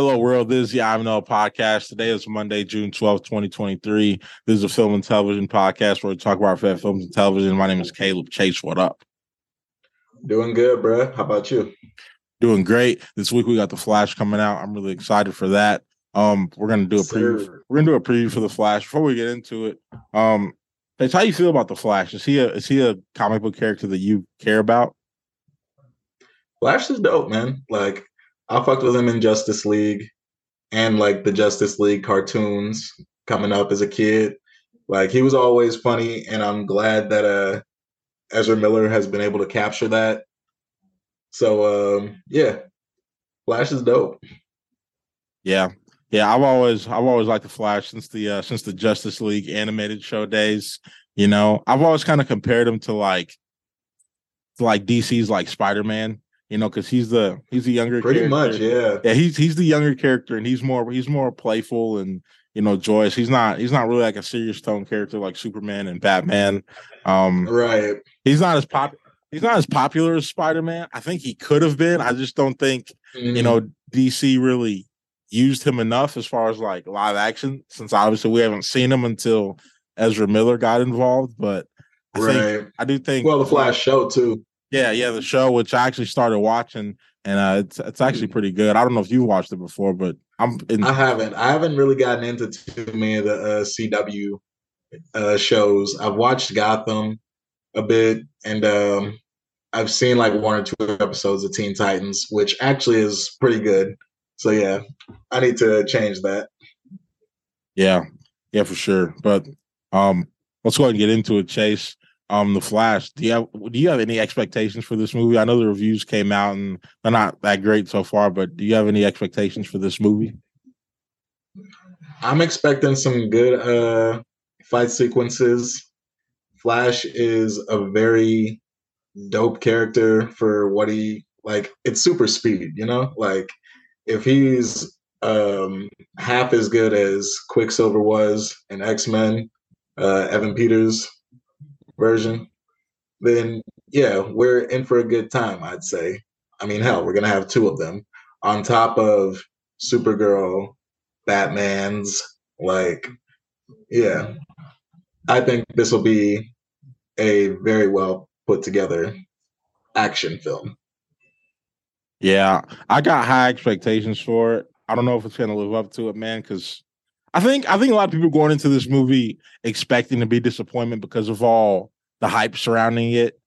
Hello, world. This is the I'm No podcast. Today is Monday, June 12th, 2023. This is a film and television podcast where we talk about favorite films and television. My name is Caleb Chase. What up? Doing good, bro. How about you? Doing great. This week we got The Flash coming out. I'm really excited for that. Um, we're gonna do a preview. For, we're gonna do a preview for The Flash. Before we get into it, um, it's how you feel about The Flash. Is he a is he a comic book character that you care about? Flash is dope, man. Like I fucked with him in Justice League and like the Justice League cartoons coming up as a kid. Like he was always funny, and I'm glad that uh Ezra Miller has been able to capture that. So um yeah, Flash is dope. Yeah. Yeah, I've always I've always liked the Flash since the uh since the Justice League animated show days. You know, I've always kind of compared him to like like DC's like Spider-Man you know, because he's the he's the younger pretty character. much, yeah. Yeah, he's he's the younger character and he's more he's more playful and you know joyous. He's not he's not really like a serious tone character like Superman and Batman. Um right. He's not as pop he's not as popular as Spider-Man. I think he could have been. I just don't think mm-hmm. you know DC really used him enough as far as like live action, since obviously we haven't seen him until Ezra Miller got involved. But I right. think I do think well the Flash show too. Yeah, yeah, the show which I actually started watching, and uh, it's it's actually mm. pretty good. I don't know if you watched it before, but I'm. In- I haven't. I haven't really gotten into too many of the uh, CW uh, shows. I've watched Gotham a bit, and um, I've seen like one or two episodes of Teen Titans, which actually is pretty good. So yeah, I need to change that. Yeah, yeah, for sure. But um, let's go ahead and get into it, Chase um the Flash. Do you have do you have any expectations for this movie? I know the reviews came out and they're not that great so far, but do you have any expectations for this movie? I'm expecting some good uh fight sequences. Flash is a very dope character for what he like it's super speed, you know? Like if he's um half as good as Quicksilver was in X-Men, uh Evan Peters version, then yeah, we're in for a good time, I'd say. I mean, hell, we're gonna have two of them on top of Supergirl, Batman's. Like, yeah, I think this will be a very well put together action film. Yeah, I got high expectations for it. I don't know if it's going to live up to it, man, because I think I think a lot of people going into this movie expecting to be disappointment because of all the hype surrounding it.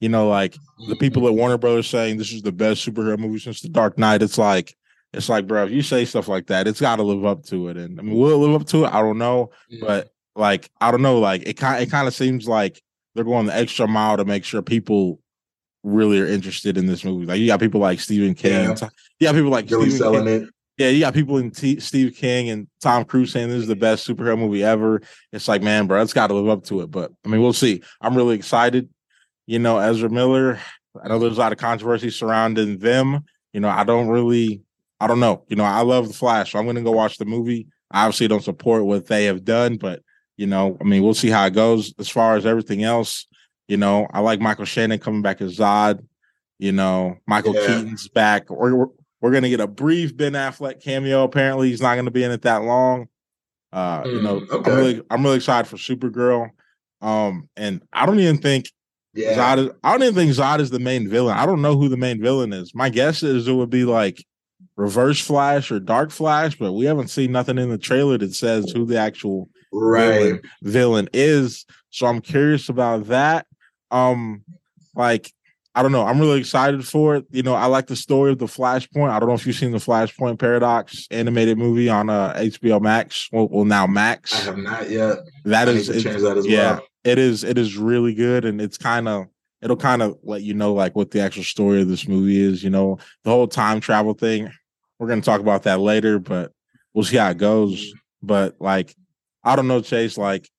You know, like the mm-hmm. people at Warner Brothers saying this is the best superhero movie since The Dark Knight. It's like, it's like, bro, if you say stuff like that, it's got to live up to it. And I mean, will it live up to it? I don't know, but like, I don't know. Like, it kind, it kind of seems like they're going the extra mile to make sure people really are interested in this movie. Like, you got people like Stephen King. Yeah, you got people like really Stephen selling King. it. Yeah, you got people in T- Steve King and Tom Cruise saying this is the best superhero movie ever. It's like, man, bro, it's got to live up to it. But I mean, we'll see. I'm really excited. You know, Ezra Miller. I know there's a lot of controversy surrounding them. You know, I don't really, I don't know. You know, I love the Flash, so I'm going to go watch the movie. I obviously don't support what they have done, but you know, I mean, we'll see how it goes. As far as everything else, you know, I like Michael Shannon coming back as Zod. You know, Michael yeah. Keaton's back. We're, we're gonna get a brief Ben Affleck cameo. Apparently, he's not gonna be in it that long. Uh, mm, you know, okay. I'm really I'm really excited for Supergirl. Um, and I don't even think yeah. Zod is, I don't even think Zod is the main villain. I don't know who the main villain is. My guess is it would be like Reverse Flash or Dark Flash, but we haven't seen nothing in the trailer that says who the actual right villain, villain is. So I'm curious about that. Um, like I don't know. I'm really excited for it. You know, I like the story of the Flashpoint. I don't know if you've seen the Flashpoint Paradox animated movie on uh, HBO Max. Well, well, now Max. I have not yet. That I is it, that as yeah, well. It is. It is really good, and it's kind of it'll kind of let you know like what the actual story of this movie is. You know, the whole time travel thing. We're gonna talk about that later, but we'll see how it goes. Mm-hmm. But like, I don't know, Chase. Like,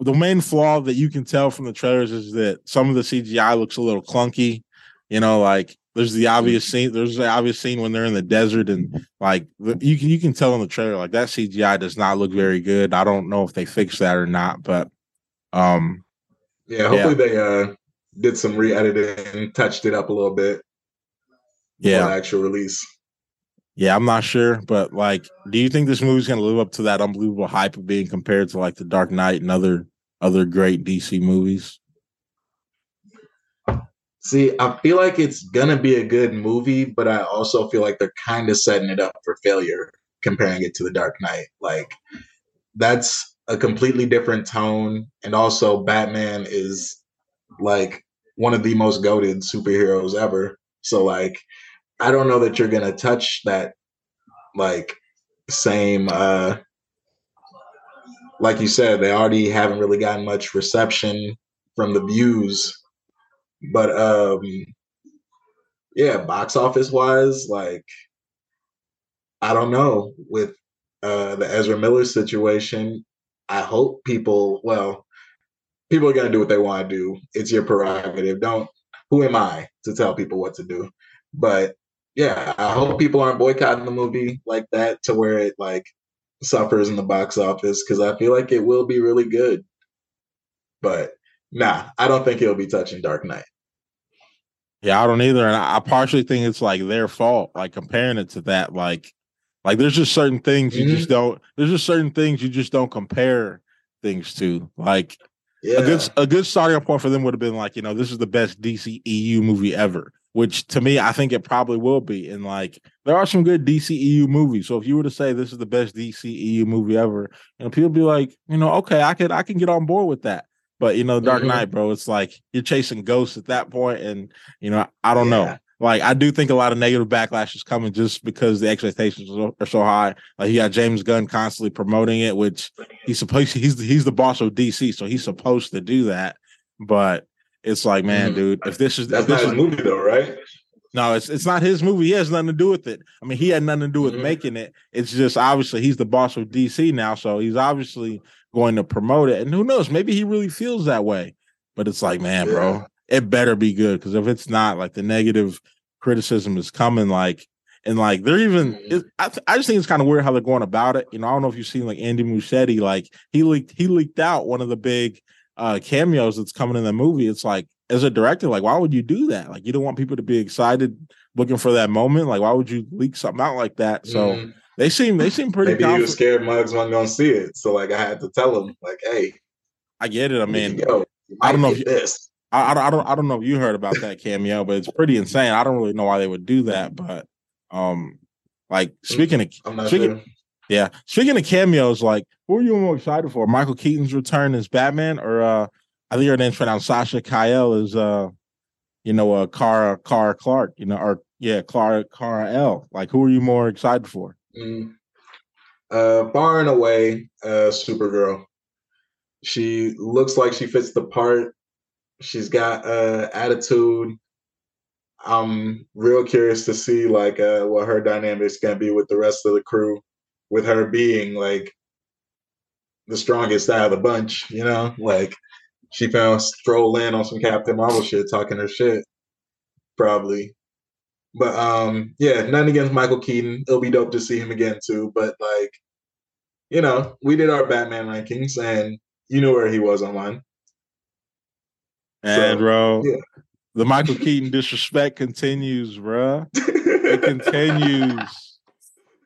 the main flaw that you can tell from the trailers is that some of the CGI looks a little clunky. You know, like there's the obvious scene. There's the obvious scene when they're in the desert, and like you can you can tell in the trailer like that CGI does not look very good. I don't know if they fixed that or not, but um, yeah, hopefully yeah. they uh did some re-editing, and touched it up a little bit. Yeah, actual release. Yeah, I'm not sure, but like, do you think this movie's gonna live up to that unbelievable hype of being compared to like the Dark Knight and other other great DC movies? See, I feel like it's gonna be a good movie, but I also feel like they're kind of setting it up for failure, comparing it to the Dark Knight. Like, that's a completely different tone, and also Batman is like one of the most goaded superheroes ever. So, like, I don't know that you're gonna touch that like same uh like you said, they already haven't really gotten much reception from the views. But um yeah, box office wise, like I don't know. With uh the Ezra Miller situation, I hope people well, people are gonna do what they want to do. It's your prerogative. Don't who am I to tell people what to do? But yeah, I hope people aren't boycotting the movie like that to where it like suffers in the box office because I feel like it will be really good. But nah, I don't think it'll be touching Dark Knight. Yeah, I don't either, and I, I partially think it's like their fault. Like comparing it to that, like, like there's just certain things you mm-hmm. just don't. There's just certain things you just don't compare things to. Like yeah. a good a good starting point for them would have been like, you know, this is the best DC EU movie ever which to me, I think it probably will be. And like, there are some good DCEU movies. So if you were to say this is the best DCEU movie ever, you know, people be like, you know, okay, I could, I can get on board with that. But you know, Dark mm-hmm. Knight, bro, it's like you're chasing ghosts at that point, and you know, I don't yeah. know. Like, I do think a lot of negative backlash is coming just because the expectations are so high. Like, you got James Gunn constantly promoting it, which he's supposed to, he's he's the boss of DC, so he's supposed to do that. But it's like, man, mm dude, if this is that's this not his movie though, right? No, it's it's not his movie. He has nothing to do with it. I mean, he had nothing to do with mm-hmm. making it. It's just obviously he's the boss of DC now, so he's obviously going to promote it. And who knows, maybe he really feels that way. But it's like, man, yeah. bro, it better be good because if it's not, like the negative criticism is coming, like and like they're even. Mm-hmm. It, I, I just think it's kind of weird how they're going about it. You know, I don't know if you've seen like Andy Muschietti, like he leaked he leaked out one of the big uh cameos that's coming in the movie, it's like as a director, like why would you do that? Like you don't want people to be excited looking for that moment. Like why would you leak something out like that? So mm. they seem they seem pretty. Maybe confident. he was scared Muggs wasn't gonna see it, so like I had to tell him like, hey, I get it. I mean, I don't know if you, this. I, I don't I don't know if you heard about that cameo, but it's pretty insane. I don't really know why they would do that, but um, like mm, speaking of speaking, sure. Yeah. Speaking of cameos, like who are you more excited for? Michael Keaton's return as Batman, or uh I think her name's pronounced Sasha Calle is uh you know uh Kara Kara Clark, you know, or yeah, Clara Kara L. Like who are you more excited for? Mm. Uh far and away, uh Supergirl. She looks like she fits the part. She's got uh attitude. I'm real curious to see like uh what her dynamic's gonna be with the rest of the crew with her being like the strongest out of the bunch, you know, like she found stroll in on some Captain Marvel shit, talking her shit, probably. But um, yeah, nothing against Michael Keaton. It'll be dope to see him again too. But like, you know, we did our Batman rankings, and you knew where he was online. And so, bro, yeah. the Michael Keaton disrespect continues, bro. it continues.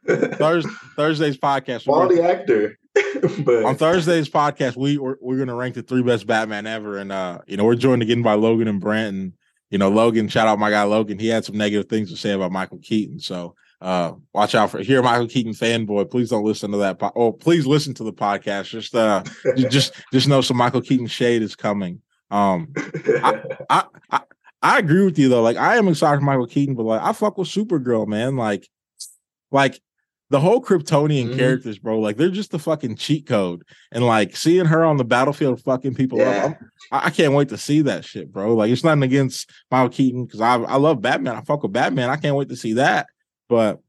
Thursday, Thursday's podcast. Quality actor. but on Thursday's podcast, we we're, we're gonna rank the three best Batman ever, and uh, you know, we're joined again by Logan and Brent, and you know, Logan, shout out my guy Logan. He had some negative things to say about Michael Keaton, so uh, watch out for here, Michael Keaton fanboy. Please don't listen to that. Po- oh, please listen to the podcast. Just uh, just just know some Michael Keaton shade is coming. Um, I, I I I agree with you though. Like I am excited for Michael Keaton, but like I fuck with Supergirl, man. Like like the whole Kryptonian mm-hmm. characters, bro, like they're just the fucking cheat code. And like seeing her on the battlefield fucking people yeah. up, i I can't wait to see that shit, bro. Like it's nothing against Michael Keaton because I I love Batman. I fuck with Batman. I can't wait to see that. But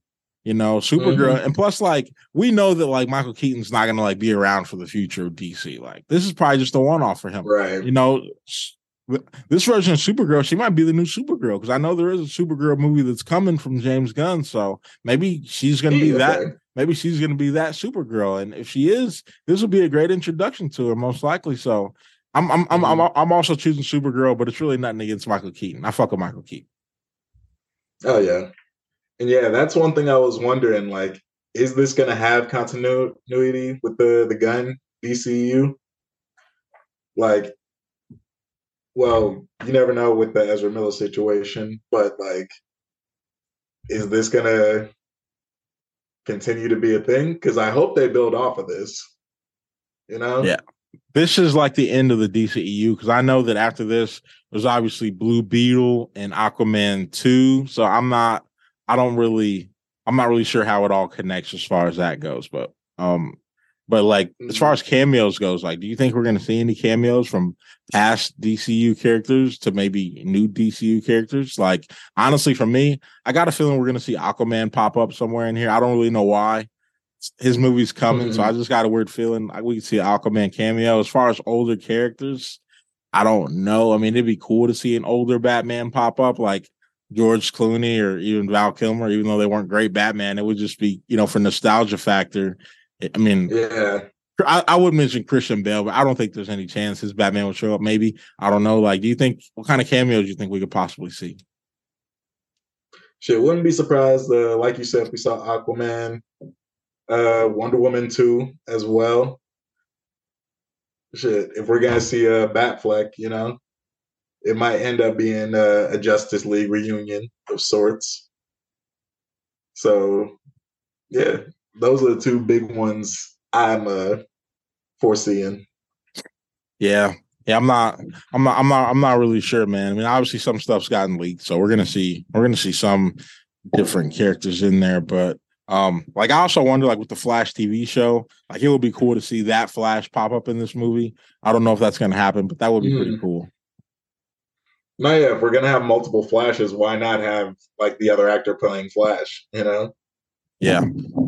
you know, Supergirl, mm-hmm. and plus, like we know that like Michael Keaton's not gonna like be around for the future of DC. Like this is probably just a one off for him, right? You know, this version of Supergirl, she might be the new Supergirl because I know there is a Supergirl movie that's coming from James Gunn. So maybe she's going to be that. Maybe she's going to be that Supergirl, and if she is, this will be a great introduction to her, most likely. So I'm I'm I'm I'm, mm-hmm. I'm also choosing Supergirl, but it's really nothing against Michael Keaton. I fuck with Michael Keaton. Oh yeah, and yeah, that's one thing I was wondering. Like, is this going to have continuity with the the Gunn DCU? Like, well, you never know with the Ezra Miller situation, but like, is this to continue to be a thing? Because I hope they build off of this. You know? Yeah. This is like the end of the DCEU because I know that after this, there's obviously Blue Beetle and Aquaman 2. So I'm not I don't really I'm not really sure how it all connects as far as that goes, but um but like as far as cameos goes, like do you think we're gonna see any cameos from past DCU characters to maybe new DCU characters? Like honestly, for me, I got a feeling we're gonna see Aquaman pop up somewhere in here. I don't really know why. His movie's coming, mm-hmm. so I just got a weird feeling like we can see Aquaman cameo. As far as older characters, I don't know. I mean, it'd be cool to see an older Batman pop up. Like George Clooney or even Val Kilmer, even though they weren't great Batman, it would just be, you know, for nostalgia factor. I mean, yeah, I, I, would mention Christian Bale, but I don't think there's any chance his Batman will show up. Maybe I don't know. Like, do you think what kind of cameos do you think we could possibly see? Shit, wouldn't be surprised. Uh, like you said, we saw Aquaman, uh, Wonder Woman two as well. Shit, if we're gonna see a Batfleck, you know, it might end up being a, a Justice League reunion of sorts. So, yeah, those are the two big ones I'm uh, foreseeing. Yeah, yeah, I'm not, I'm not, I'm not, I'm not really sure, man. I mean, obviously, some stuff's gotten leaked, so we're gonna see, we're gonna see some different characters in there, but um, like I also wonder, like with the Flash TV show, like it would be cool to see that Flash pop up in this movie. I don't know if that's gonna happen, but that would be mm. pretty cool. No, yeah, if we're gonna have multiple flashes, why not have like the other actor playing Flash? You know? Yeah,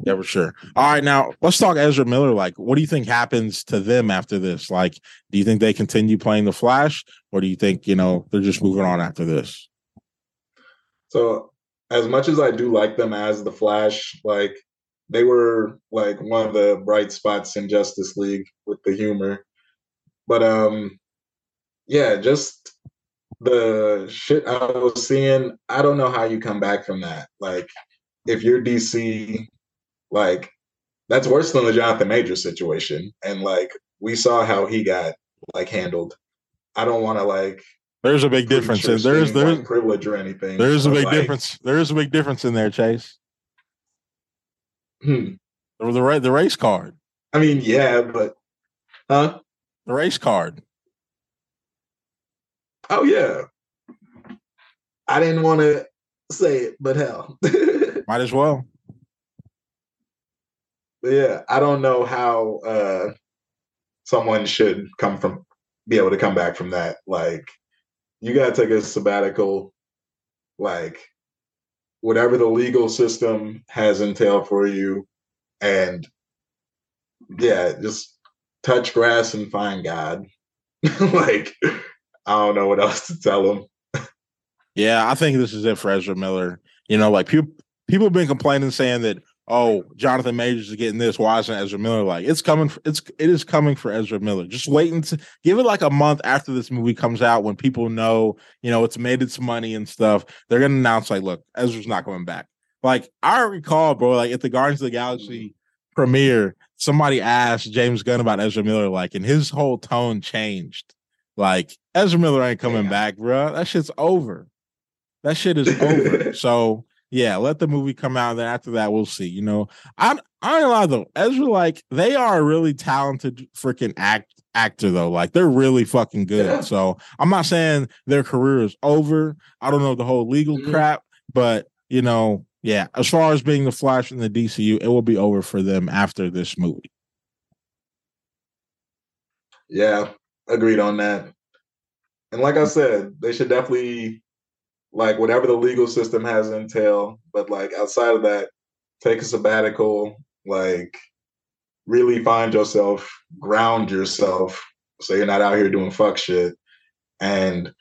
yeah, for sure. All right, now let's talk Ezra Miller. Like, what do you think happens to them after this? Like, do you think they continue playing the Flash, or do you think you know they're just moving on after this? So, as much as I do like them as the Flash, like they were like one of the bright spots in Justice League with the humor, but um, yeah, just the shit I was seeing, I don't know how you come back from that. Like, if you're DC, like, that's worse than the Jonathan Major situation. And like, we saw how he got like handled. I don't want to like. There's a big difference. There's there's like privilege or anything. There's a big like, difference. There's a big difference in there, Chase. Hmm. The, the the race card. I mean, yeah, but huh? The race card. Oh yeah. I didn't want to say it, but hell. Might as well. Yeah, I don't know how uh someone should come from be able to come back from that. Like you gotta take a sabbatical, like whatever the legal system has entailed for you, and yeah, just touch grass and find God. like I don't know what else to tell him. yeah, I think this is it for Ezra Miller. You know, like people people have been complaining saying that oh, Jonathan Majors is getting this. Why isn't Ezra Miller like it's coming? For, it's it is coming for Ezra Miller. Just waiting to give it like a month after this movie comes out when people know you know it's made its money and stuff. They're gonna announce like, look, Ezra's not coming back. Like I recall, bro, like at the Guardians of the Galaxy premiere, somebody asked James Gunn about Ezra Miller, like, and his whole tone changed. Like Ezra Miller ain't coming yeah. back, bro. That shit's over. That shit is over. so yeah, let the movie come out. And Then after that, we'll see. You know, I'm I don't lie though. Ezra, like, they are a really talented freaking act actor though. Like, they're really fucking good. Yeah. So I'm not saying their career is over. I don't know the whole legal mm-hmm. crap, but you know, yeah. As far as being the Flash in the DCU, it will be over for them after this movie. Yeah, agreed on that. And like I said, they should definitely like whatever the legal system has entail, but like outside of that, take a sabbatical, like really find yourself, ground yourself, so you're not out here doing fuck shit, and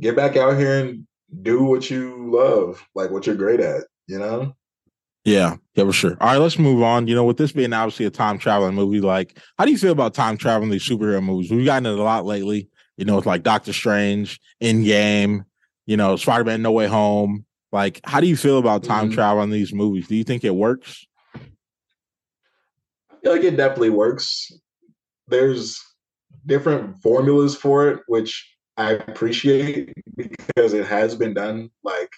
get back out here and do what you love, like what you're great at, you know? Yeah, yeah, for sure. All right, let's move on. You know, with this being obviously a time traveling movie, like, how do you feel about time traveling these superhero movies? We've gotten it a lot lately. You know, it's like Doctor Strange, Endgame, you know, Spider Man No Way Home. Like, how do you feel about time Mhm. travel in these movies? Do you think it works? I feel like it definitely works. There's different formulas for it, which I appreciate because it has been done like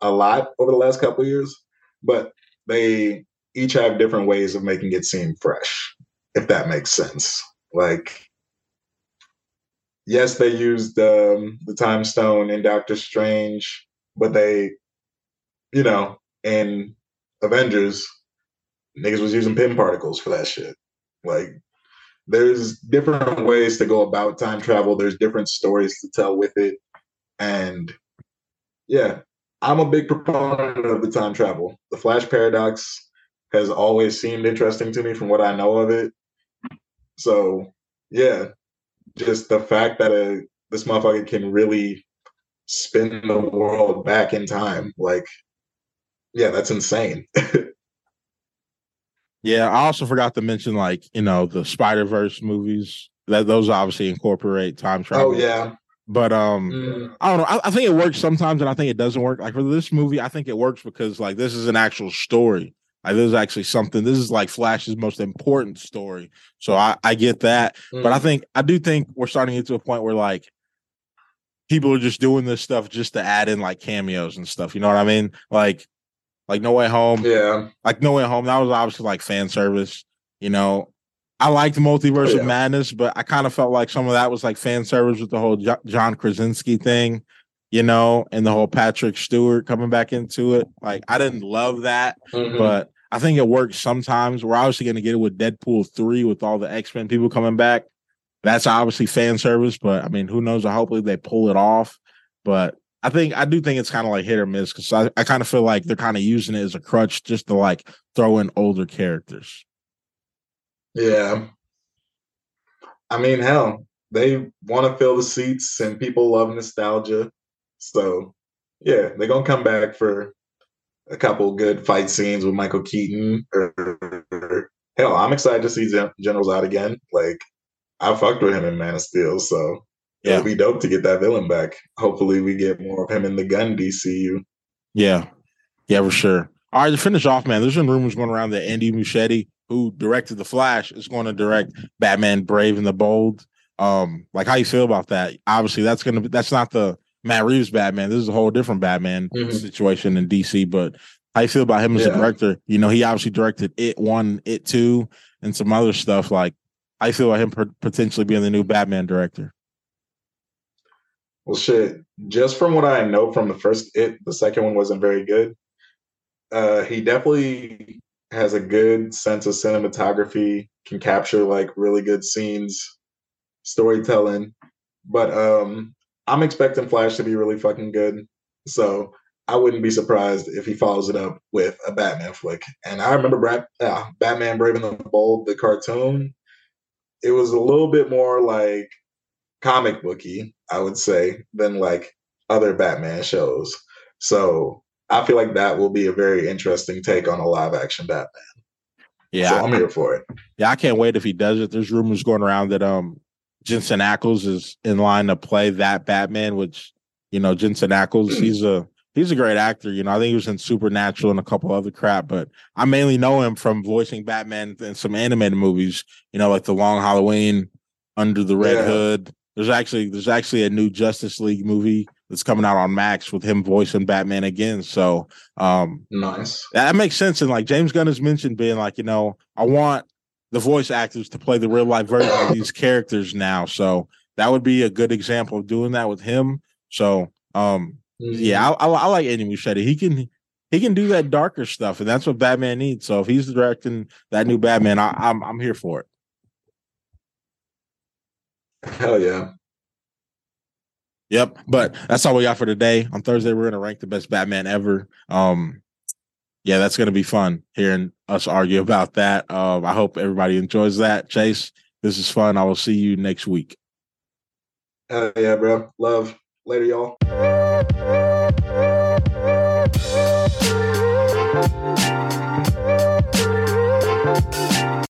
a lot over the last couple of years. But they each have different ways of making it seem fresh, if that makes sense. Like, yes, they used um, the time stone in Doctor Strange, but they, you know, in Avengers, niggas was using Pym particles for that shit. Like, there's different ways to go about time travel. There's different stories to tell with it, and yeah, I'm a big proponent of the time travel. The Flash paradox has always seemed interesting to me from what I know of it. So yeah, just the fact that a, this motherfucker can really spin the world back in time, like, yeah, that's insane. Yeah, I also forgot to mention like you know the Spider Verse movies. That those obviously incorporate time travel. oh yeah, but um, Mm, I don't know. I, I think it works sometimes, and I think it doesn't work. Like for this movie, I think it works because like this is an actual story. Like this is actually something. This is like Flash's most important story. So I I get that, but I mm, think I do think we're starting to get to a point where like people are just doing this stuff just to add in like cameos and stuff. You know what I mean? Like like No Way Home. yeah, Like No Way Home. That was obviously like fan service. You know, I liked Multiverse Oh, yeah. of Madness, but I kind of felt like some of that was like fan service with the whole Jo- John Krasinski thing. You know, and the whole Patrick Stewart coming back into it. Like I didn't love that mhm. but I think it works sometimes. We're obviously going to get it with Deadpool 3 with all the X Men people coming back. That's obviously fan service, but I mean, who knows? Hopefully they pull it off. But I think I do think it's kind of like hit or miss because I, I kind of feel like they're kind of using it as a crutch just to like throw in older characters. Yeah. I mean, hell, they want to fill the seats and people love nostalgia. So, yeah, they're going to come back for a couple good fight scenes with Michael Keaton. Or, hell, I'm excited to see Gen- General Zod again. Like, I fucked with him in Man of Steel. So, Yeah. it'll be dope to get that villain back. Hopefully, we get more of him in the Gunn DCU. Yeah. Yeah, for sure. All right, to finish off, man, there's been rumors going around that Andy Muschietti, who directed The Flash, is going to direct Batman Brave and the Bold. Um, like how you feel about that? Obviously, that's gonna be that's not the Matt Reeves Batman. This is a whole different Batman Mhm. situation in DC. But how you feel about him as a director? You know, he obviously directed It One, It Two, and some other stuff. Like, I feel about him per- potentially being the new Batman director? Well, shit. Just from what I know from the first it, the second one wasn't very good. Uh, he definitely has a good sense of cinematography, can capture like really good scenes, storytelling. But um, I'm expecting Flash to be really fucking good. So I wouldn't be surprised if he follows it up with a Batman flick. And I remember Brad, uh, Batman Brave and the Bold, the cartoon. It was a little bit more like comic booky, I would say, than like other Batman shows. So I feel like that will be a very interesting take on a live action Batman. Yeah, so I'm here for it. Yeah, I can't wait if he does it. There's rumors going around that um Jensen Ackles is in line to play that Batman, which you know, Jensen Ackles, he's a he's a great actor. You know, I think he was in Supernatural and a couple other crap, but I mainly know him from voicing Batman in some animated movies, you know, like the Long Halloween, Under the Red Yeah. Hood. There's actually there's actually a new Justice League movie that's coming out on Max with him voicing Batman again. So um Nice. that makes sense. And like James Gunn has mentioned, being like, you know, I want the voice actors to play the real life version of these characters now. So that would be a good example of doing that with him. So, um, yeah, I, I, I like Andy Muschietti. He can he can do that darker stuff, and that's what Batman needs. So if he's directing that new Batman, I, I'm I'm here for it. Hell yeah. Yep. But that's all we got for today. On Thursday, we're gonna rank the best Batman ever. Um, yeah, that's gonna be fun hearing us argue about that. Um, I hope everybody enjoys that. Chase, this is fun. I will see you next week. Hell yeah, bro. Love. Later, y'all.